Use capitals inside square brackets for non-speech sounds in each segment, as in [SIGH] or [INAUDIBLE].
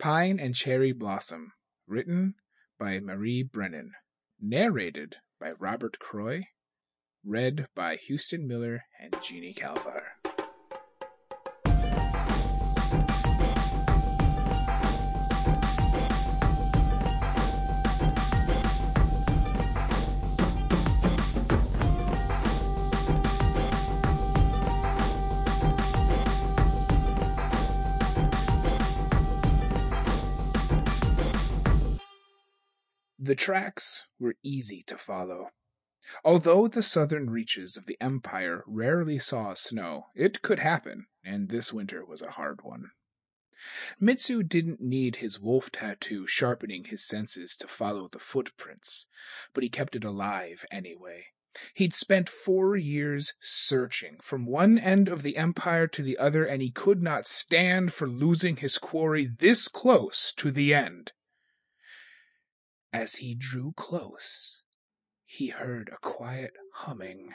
Pine and Cherry Blossom, written by Marie Brennan, narrated by Robert Croy, read by Houston Miller and Jeannie Calvar. The tracks were easy to follow. Although the southern reaches of the Empire rarely saw snow, it could happen, and this winter was a hard one. Mitsu didn't need his wolf tattoo sharpening his senses to follow the footprints, but he kept it alive anyway. He'd spent four years searching from one end of the empire to the other, and he could not stand for losing his quarry this close to the end. As he drew close, he heard a quiet humming.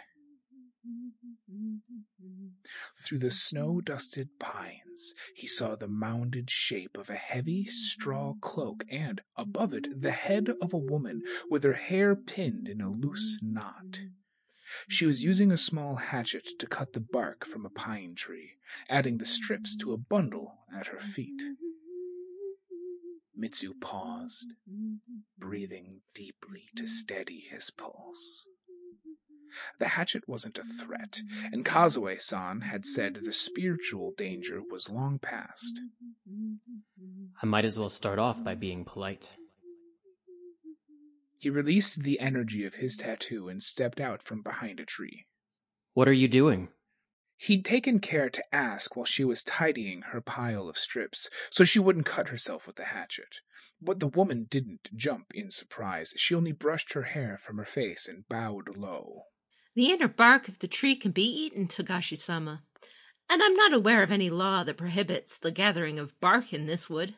Through the snow dusted pines, he saw the mounded shape of a heavy straw cloak, and above it, the head of a woman with her hair pinned in a loose knot. She was using a small hatchet to cut the bark from a pine tree, adding the strips to a bundle at her feet. Mitsu paused, breathing deeply to mm-hmm. steady his pulse. The hatchet wasn't a threat, and Kazue san had said the spiritual danger was long past. Mm-hmm. I might as well start off by being polite. He released the energy of his tattoo and stepped out from behind a tree. What are you doing? He'd taken care to ask while she was tidying her pile of strips, so she wouldn't cut herself with the hatchet. But the woman didn't jump in surprise. She only brushed her hair from her face and bowed low. The inner bark of the tree can be eaten, Togashi sama, and I'm not aware of any law that prohibits the gathering of bark in this wood.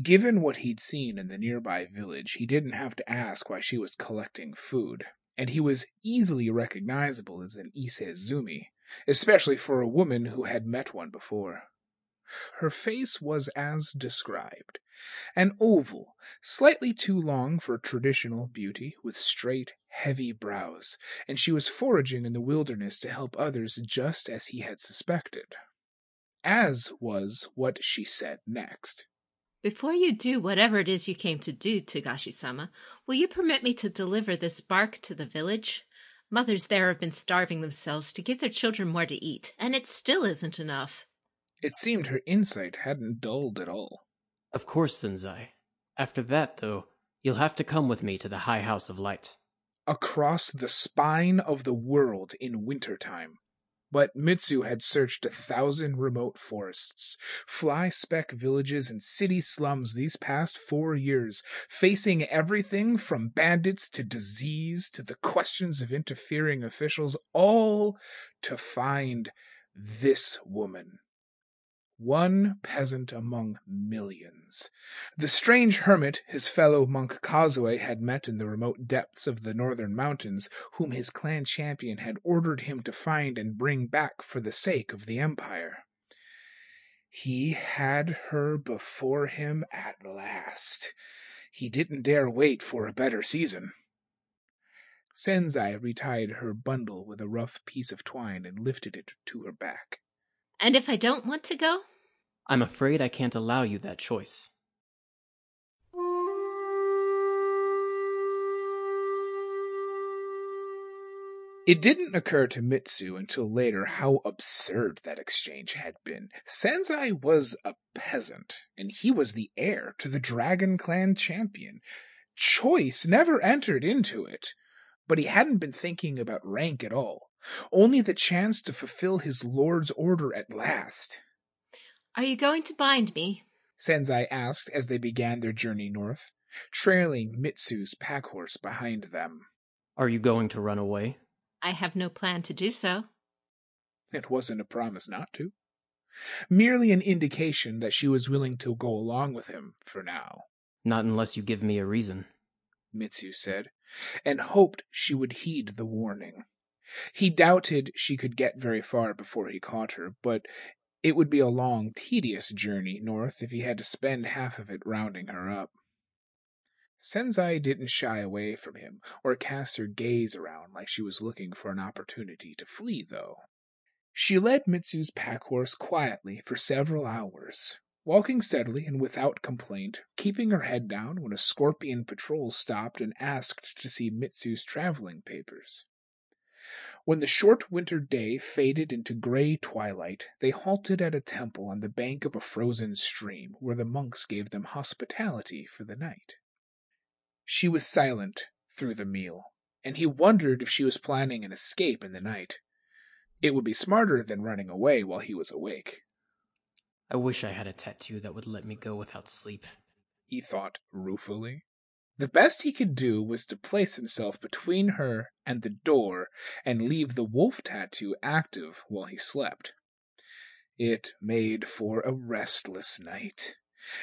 Given what he'd seen in the nearby village, he didn't have to ask why she was collecting food, and he was easily recognizable as an Isezumi, especially for a woman who had met one before. Her face was as described an oval, slightly too long for traditional beauty, with straight, heavy brows, and she was foraging in the wilderness to help others just as he had suspected. As was what she said next. Before you do whatever it is you came to do, Togashi sama, will you permit me to deliver this bark to the village? Mothers there have been starving themselves to give their children more to eat, and it still isn't enough. It seemed her insight hadn't dulled at all. Of course, Senzai. After that, though, you'll have to come with me to the High House of Light. Across the spine of the world in winter time. But Mitsu had searched a thousand remote forests, fly speck villages, and city slums these past four years, facing everything from bandits to disease to the questions of interfering officials, all to find this woman. One peasant among millions. The strange hermit his fellow monk Kazue had met in the remote depths of the northern mountains, whom his clan champion had ordered him to find and bring back for the sake of the empire. He had her before him at last. He didn't dare wait for a better season. Senzai retied her bundle with a rough piece of twine and lifted it to her back. And if I don't want to go? I'm afraid I can't allow you that choice. It didn't occur to Mitsu until later how absurd that exchange had been. Senzai was a peasant, and he was the heir to the Dragon Clan champion. Choice never entered into it, but he hadn't been thinking about rank at all, only the chance to fulfill his lord's order at last. Are you going to bind me? Senzai asked as they began their journey north, trailing Mitsu's pack horse behind them. Are you going to run away? I have no plan to do so. It wasn't a promise not to. Merely an indication that she was willing to go along with him for now. Not unless you give me a reason, Mitsu said, and hoped she would heed the warning. He doubted she could get very far before he caught her, but It would be a long, tedious journey north if he had to spend half of it rounding her up. Senzai didn't shy away from him or cast her gaze around like she was looking for an opportunity to flee, though. She led Mitsu's pack horse quietly for several hours, walking steadily and without complaint, keeping her head down when a scorpion patrol stopped and asked to see Mitsu's traveling papers. When the short winter day faded into gray twilight, they halted at a temple on the bank of a frozen stream where the monks gave them hospitality for the night. She was silent through the meal, and he wondered if she was planning an escape in the night. It would be smarter than running away while he was awake. I wish I had a tattoo that would let me go without sleep. He thought ruefully. The best he could do was to place himself between her and the door and leave the wolf tattoo active while he slept. It made for a restless night.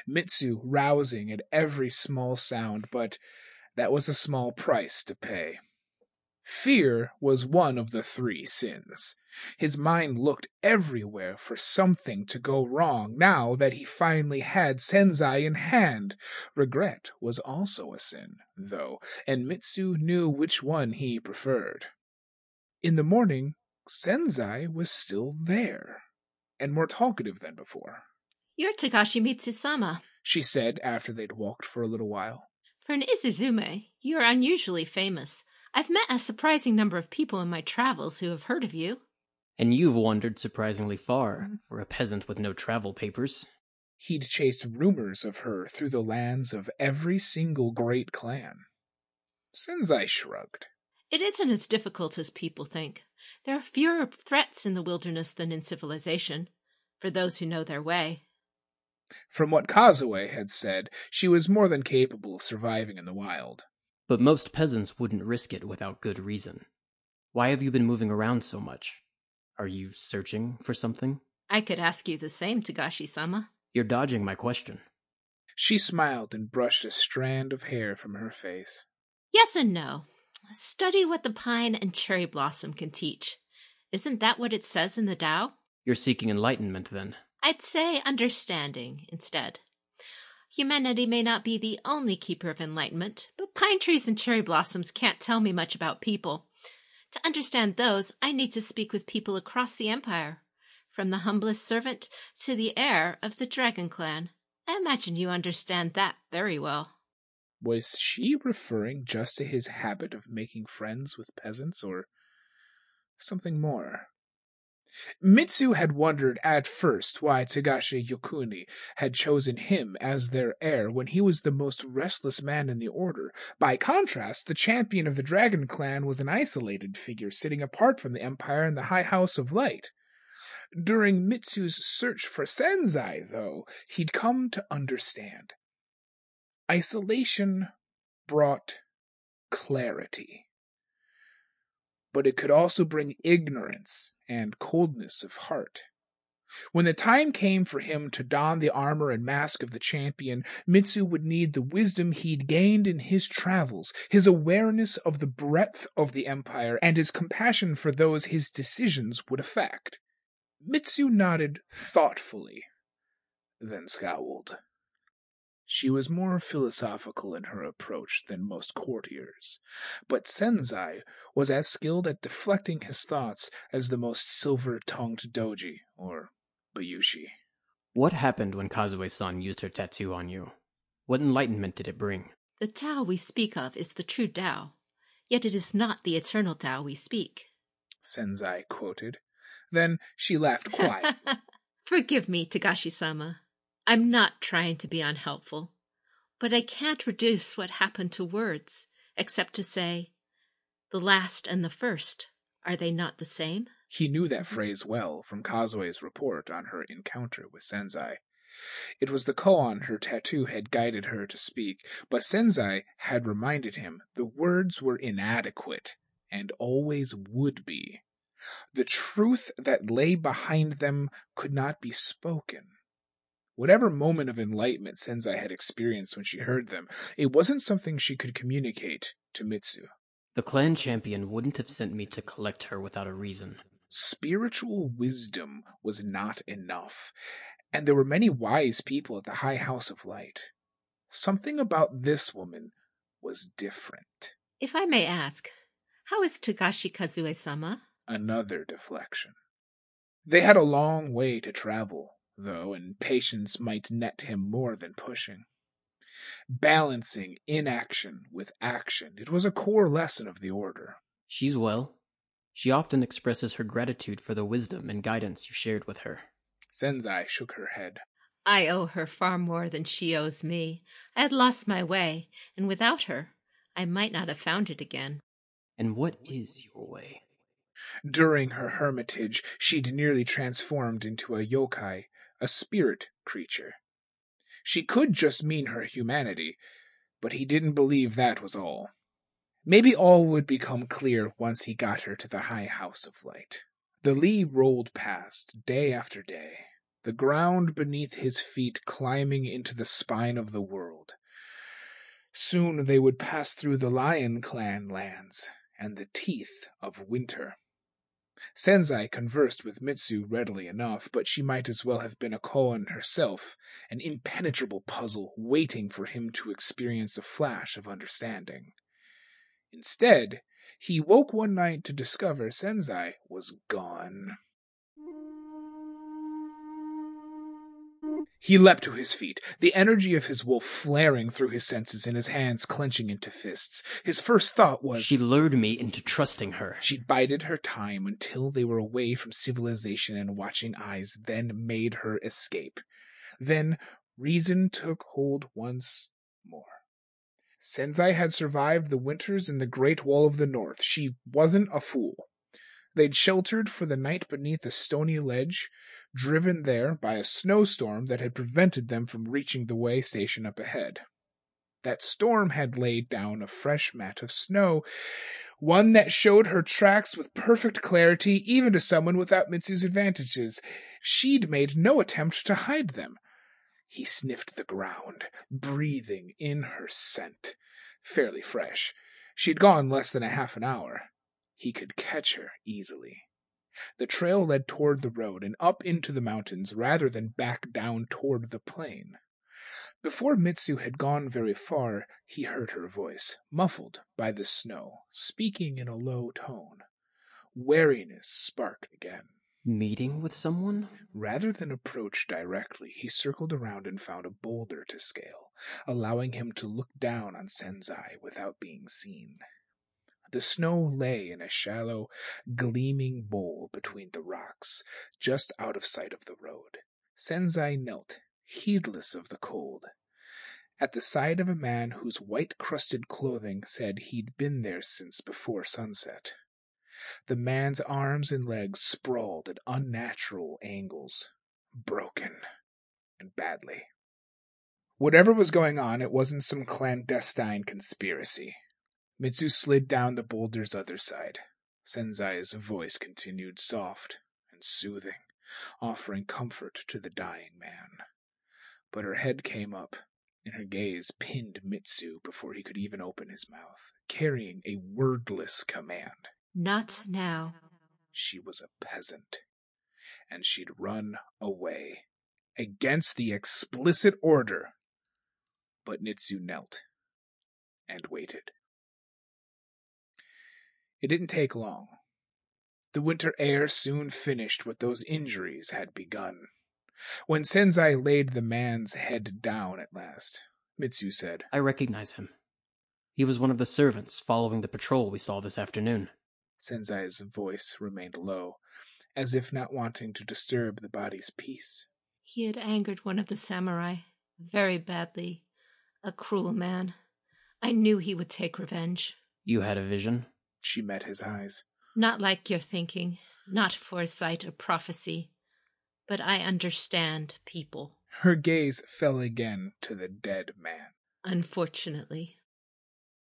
Mitsu rousing at every small sound, but that was a small price to pay. Fear was one of the three sins. His mind looked everywhere for something to go wrong now that he finally had Senzai in hand. Regret was also a sin, though, and Mitsu knew which one he preferred. In the morning, Senzai was still there, and more talkative than before. You're Togashi Mitsusama. She said after they'd walked for a little while. For an Isezumi, you're unusually famous. I've met a surprising number of people in my travels who have heard of you. And you've wandered surprisingly far mm-hmm. for a peasant with no travel papers. He'd chased rumors of her through the lands of every single great clan. Senzai shrugged. It isn't as difficult as people think. There are fewer threats in the wilderness than in civilization, for those who know their way. From what Kazue had said, she was more than capable of surviving in the wild. But most peasants wouldn't risk it without good reason. Why have you been moving around so much? Are you searching for something? I could ask you the same, Togashi sama. You're dodging my question. She smiled and brushed a strand of hair from her face. Yes and no. Study what the pine and cherry blossom can teach. Isn't that what it says in the Tao? You're seeking enlightenment, then. I'd say understanding instead. Humanity may not be the only keeper of enlightenment, but pine trees and cherry blossoms can't tell me much about people. To understand those, I need to speak with people across the empire, from the humblest servant to the heir of the dragon clan. I imagine you understand that very well. Was she referring just to his habit of making friends with peasants, or something more? Mitsu had wondered at first why Togashi Yokuni had chosen him as their heir when he was the most restless man in the order. By contrast, the champion of the Dragon Clan was an isolated figure sitting apart from the Empire in the High House of Light. During Mitsu's search for Senzai, though, he'd come to understand. Isolation brought clarity but it could also bring ignorance and coldness of heart. When the time came for him to don the armor and mask of the champion, Mitsu would need the wisdom he'd gained in his travels, his awareness of the breadth of the empire, and his compassion for those his decisions would affect. Mitsu nodded thoughtfully, then scowled. She was more philosophical in her approach than most courtiers, but Senzai was as skilled at deflecting his thoughts as the most silver-tongued doji or bayushi. What happened when Kazue-san used her tattoo on you? What enlightenment did it bring? The Tao we speak of is the true Tao, yet it is not the eternal Tao we speak. Senzai quoted. Then she laughed quietly. [LAUGHS] Forgive me, Togashi-sama. I'm not trying to be unhelpful, but I can't reduce what happened to words, except to say, the last and the first, are they not the same? He knew that phrase well from Kazue's report on her encounter with Senzai. It was the koan her tattoo had guided her to speak, but Senzai had reminded him the words were inadequate and always would be. The truth that lay behind them could not be spoken. Whatever moment of enlightenment Senzai had experienced when she heard them, it wasn't something she could communicate to Mitsu. The clan champion wouldn't have sent me to collect her without a reason. Spiritual wisdom was not enough, and there were many wise people at the High House of Light. Something about this woman was different. If I may ask, how is Togashi Kazue sama? Another deflection. They had a long way to travel, though, and patience might net him more than pushing. Balancing inaction with action, it was a core lesson of the Order. She's well. She often expresses her gratitude for the wisdom and guidance you shared with her. Senzai shook her head. I owe her far more than she owes me. I had lost my way, and without her, I might not have found it again. And what is your way? During her hermitage, she'd nearly transformed into a yokai, a spirit creature. She could just mean her humanity, but he didn't believe that was all. Maybe all would become clear once he got her to the High House of Light. The Lee rolled past, day after day, the ground beneath his feet climbing into the spine of the world. Soon they would pass through the Lion Clan lands and the teeth of winter. Senzai conversed with Mitsu readily enough, but she might as well have been a koan herself, an impenetrable puzzle waiting for him to experience a flash of understanding. Instead, he woke one night to discover Senzai was gone. He leapt to his feet, the energy of his wolf flaring through his senses and his hands clenching into fists. His first thought was She lured me into trusting her. She bided her time until they were away from civilization and watching eyes, then made her escape. Then reason took hold once more. Senzai had survived the winters in the Great Wall of the North. She wasn't a fool. They'd sheltered for the night beneath a stony ledge, driven there by a snowstorm that had prevented them from reaching the way station up ahead. That storm had laid down a fresh mat of snow, one that showed her tracks with perfect clarity even to someone without Mitsu's advantages. She'd made no attempt to hide them. He sniffed the ground, breathing in her scent. Fairly fresh. She'd gone less than a half an hour. He could catch her easily. The trail led toward the road and up into the mountains rather than back down toward the plain. Before Mitsu had gone very far, he heard her voice, muffled by the snow, speaking in a low tone. Wariness sparked again. Meeting with someone? Rather than approach directly, he circled around and found a boulder to scale, allowing him to look down on Senzai without being seen. The snow lay in a shallow, gleaming bowl between the rocks, just out of sight of the road. Senzai knelt, heedless of the cold, at the side of a man whose white crusted clothing said he'd been there since before sunset. The man's arms and legs sprawled at unnatural angles, broken and badly. Whatever was going on, it wasn't some clandestine conspiracy. Mitsu slid down the boulder's other side. Senzai's voice continued soft and soothing, offering comfort to the dying man. But her head came up, and her gaze pinned Mitsu before he could even open his mouth, carrying a wordless command. Not now. She was a peasant, and she'd run away against the explicit order. But Mitsu knelt and waited. It didn't take long. The winter air soon finished what those injuries had begun. When Senzai laid the man's head down at last, Mitsu said, I recognize him. He was one of the servants following the patrol we saw this afternoon. Senzai's voice remained low, as if not wanting to disturb the body's peace. He had angered one of the samurai very badly. A cruel man. I knew he would take revenge. You had a vision? She met his eyes. Not like your thinking, not foresight or prophecy, but I understand people. Her gaze fell again to the dead man. Unfortunately.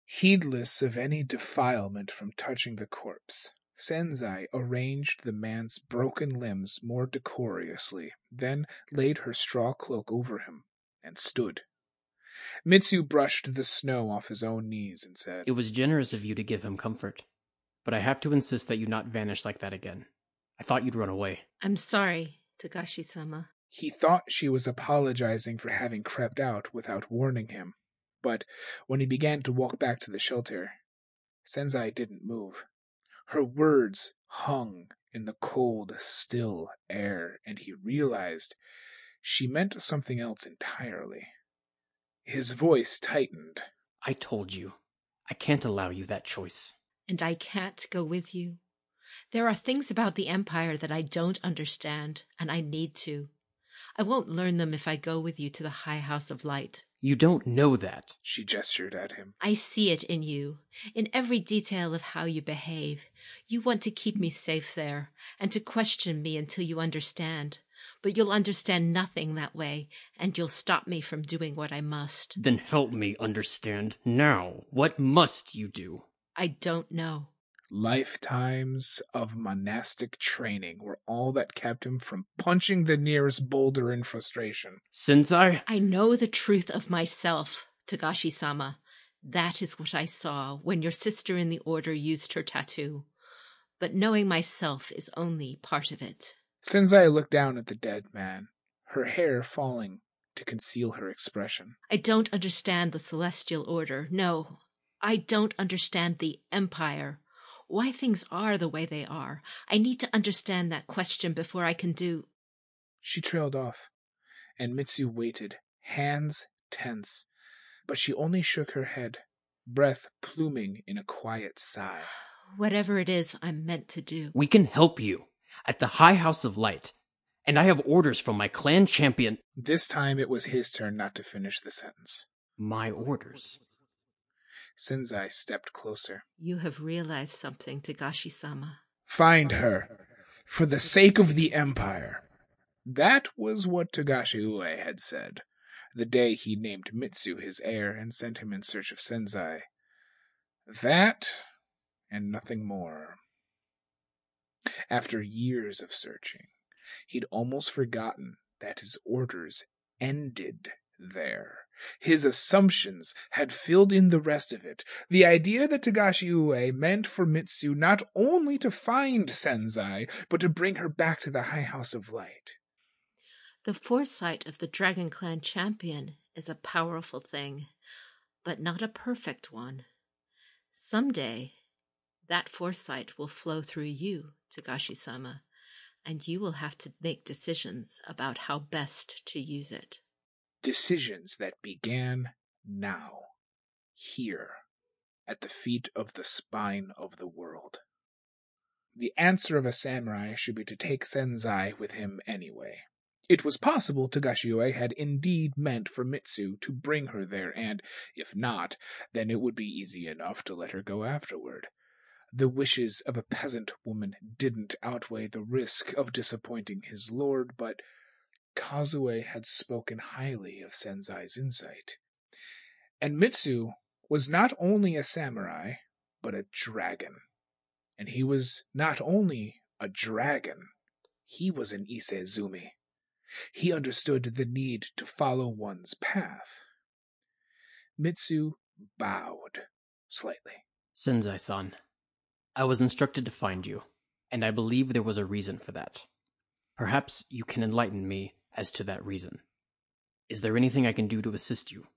Heedless of any defilement from touching the corpse, Senzai arranged the man's broken limbs more decorously, then laid her straw cloak over him and stood. Mitsu brushed the snow off his own knees and said, It was generous of you to give him comfort, but I have to insist that you not vanish like that again. I thought you'd run away. I'm sorry, Togashi sama. He thought she was apologizing for having crept out without warning him, but when he began to walk back to the shelter, Senzai didn't move. Her words hung in the cold, still air, and he realized she meant something else entirely. His voice tightened. I told you. I can't allow you that choice. And I can't go with you. There are things about the Empire that I don't understand, and I need to. I won't learn them if I go with you to the High House of Light. You don't know that. She gestured at him. I see it in you, in every detail of how you behave. You want to keep me safe there, and to question me until you understand. But you'll understand nothing that way, and you'll stop me from doing what I must. Then help me understand now. What must you do? I don't know. Lifetimes of monastic training were all that kept him from punching the nearest boulder in frustration. Senzai? I know the truth of myself, Togashi sama. That is what I saw when your sister in the order used her tattoo. But knowing myself is only part of it. Senzai looked down at the dead man, her hair falling to conceal her expression. I don't understand the celestial order. No, I don't understand the empire why things are the way they are. I need to understand that question before I can do. She trailed off, and Mitsu waited, hands tense, but she only shook her head, breath pluming in a quiet sigh. [SIGHS] Whatever it is I'm meant to do. We can help you at the High House of Light, and I have orders from my clan champion. This time it was his turn not to finish the sentence. My orders? Senzai stepped closer. You have realized something, Togashi sama. Find her, for the sake of the Empire. That was what Togashi Ue had said, the day he named Mitsu his heir and sent him in search of Senzai. That, and nothing more. After years of searching, he'd almost forgotten that his orders ended there. His assumptions had filled in the rest of it. The idea that Togashi Ue meant for Mitsu not only to find Senzai, but to bring her back to the High House of Light. The foresight of the Dragon Clan champion is a powerful thing, but not a perfect one. Some day, that foresight will flow through you, Togashi sama, and you will have to make decisions about how best to use it decisions that began now, here, at the feet of the spine of the world. The answer of a samurai should be to take Senzai with him anyway. It was possible Togashi Ue had indeed meant for Mitsu to bring her there, and if not, then it would be easy enough to let her go afterward. The wishes of a peasant woman didn't outweigh the risk of disappointing his lord, but Kazue had spoken highly of Senzai's insight. And Mitsu was not only a samurai, but a dragon. And he was not only a dragon, he was an Isezumi. He understood the need to follow one's path. Mitsu bowed slightly. Senzai san, I was instructed to find you, and I believe there was a reason for that. Perhaps you can enlighten me as to that reason. Is there anything I can do to assist you?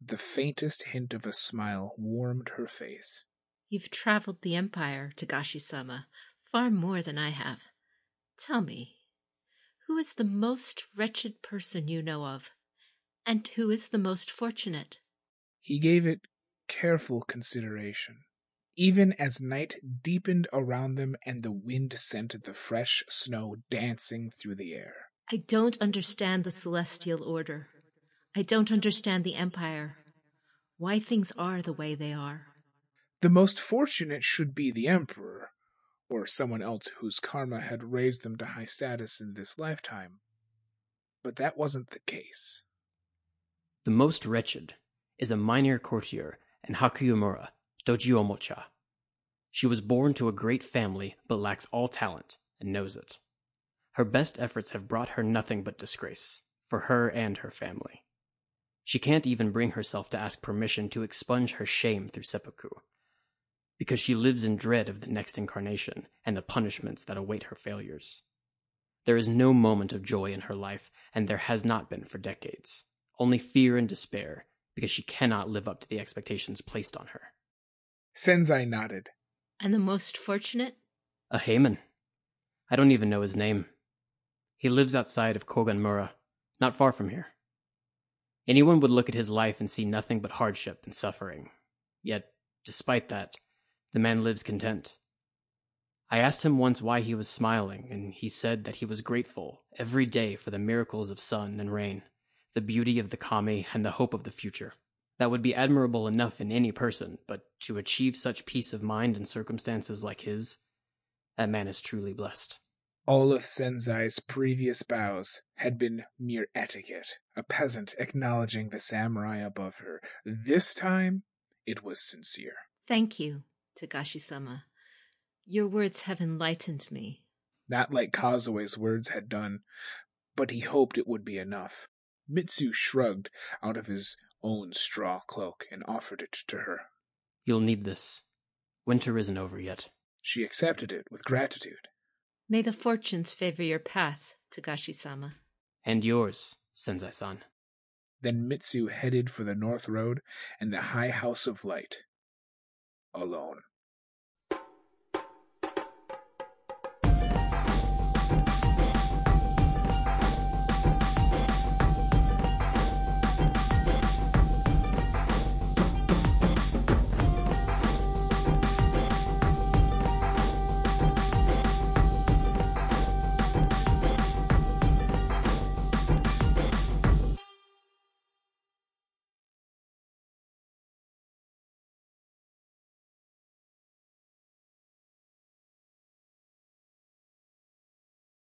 The faintest hint of a smile warmed her face. You've traveled the Empire, Togashi sama, far more than I have. Tell me, who is the most wretched person you know of, and who is the most fortunate? He gave it careful consideration even as night deepened around them and the wind sent the fresh snow dancing through the air. I don't understand the celestial order. I don't understand the empire. Why things are the way they are. The most fortunate should be the emperor, or someone else whose karma had raised them to high status in this lifetime. But that wasn't the case. The most wretched is a minor courtier in Hakuyamura, Dojiomocha. She was born to a great family but lacks all talent and knows it. Her best efforts have brought her nothing but disgrace, for her and her family. She can't even bring herself to ask permission to expunge her shame through seppuku. because she lives in dread of the next incarnation and the punishments that await her failures. There is no moment of joy in her life, and there has not been for decades. Only fear and despair, because she cannot live up to the expectations placed on her. Senzai nodded. And the most fortunate? A heimin. I don't even know his name. He lives outside of Koganmura, not far from here. Anyone would look at his life and see nothing but hardship and suffering. Yet, despite that, the man lives content. I asked him once why he was smiling, and he said that he was grateful every day for the miracles of sun and rain, the beauty of the kami, and the hope of the future. That would be admirable enough in any person, but to achieve such peace of mind in circumstances like his, that man is truly blessed. All of Senzai's previous bows had been mere etiquette, a peasant acknowledging the samurai above her. This time, it was sincere. Thank you, Togashi sama. Your words have enlightened me. Not like Kazue's words had done, but he hoped it would be enough. Mitsu shrugged out of his own straw cloak and offered it to her. You'll need this. Winter isn't over yet. She accepted it with gratitude. May the fortunes favor your path, Togashi sama. And yours, Senzai san. Then Mitsu headed for the North Road and the High House of Light. Alone.